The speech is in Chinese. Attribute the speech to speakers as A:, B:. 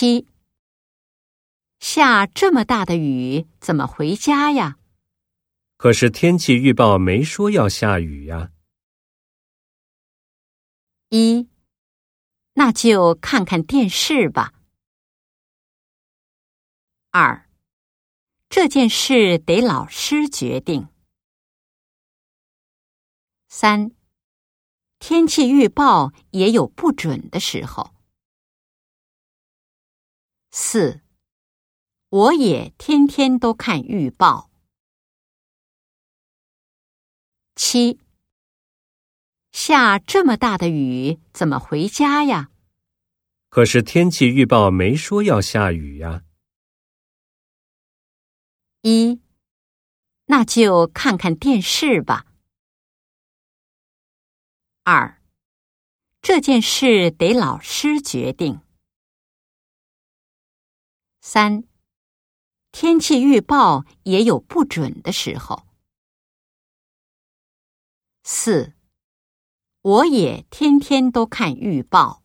A: 七，下这么大的雨，怎么回家呀？
B: 可是天气预报没说要下雨呀。
A: 一，那就看看电视吧。二，这件事得老师决定。三，天气预报也有不准的时候。四，我也天天都看预报。七，下这么大的雨，怎么回家呀？
B: 可是天气预报没说要下雨呀。
A: 一，那就看看电视吧。二，这件事得老师决定。三，天气预报也有不准的时候。四，我也天天都看预报。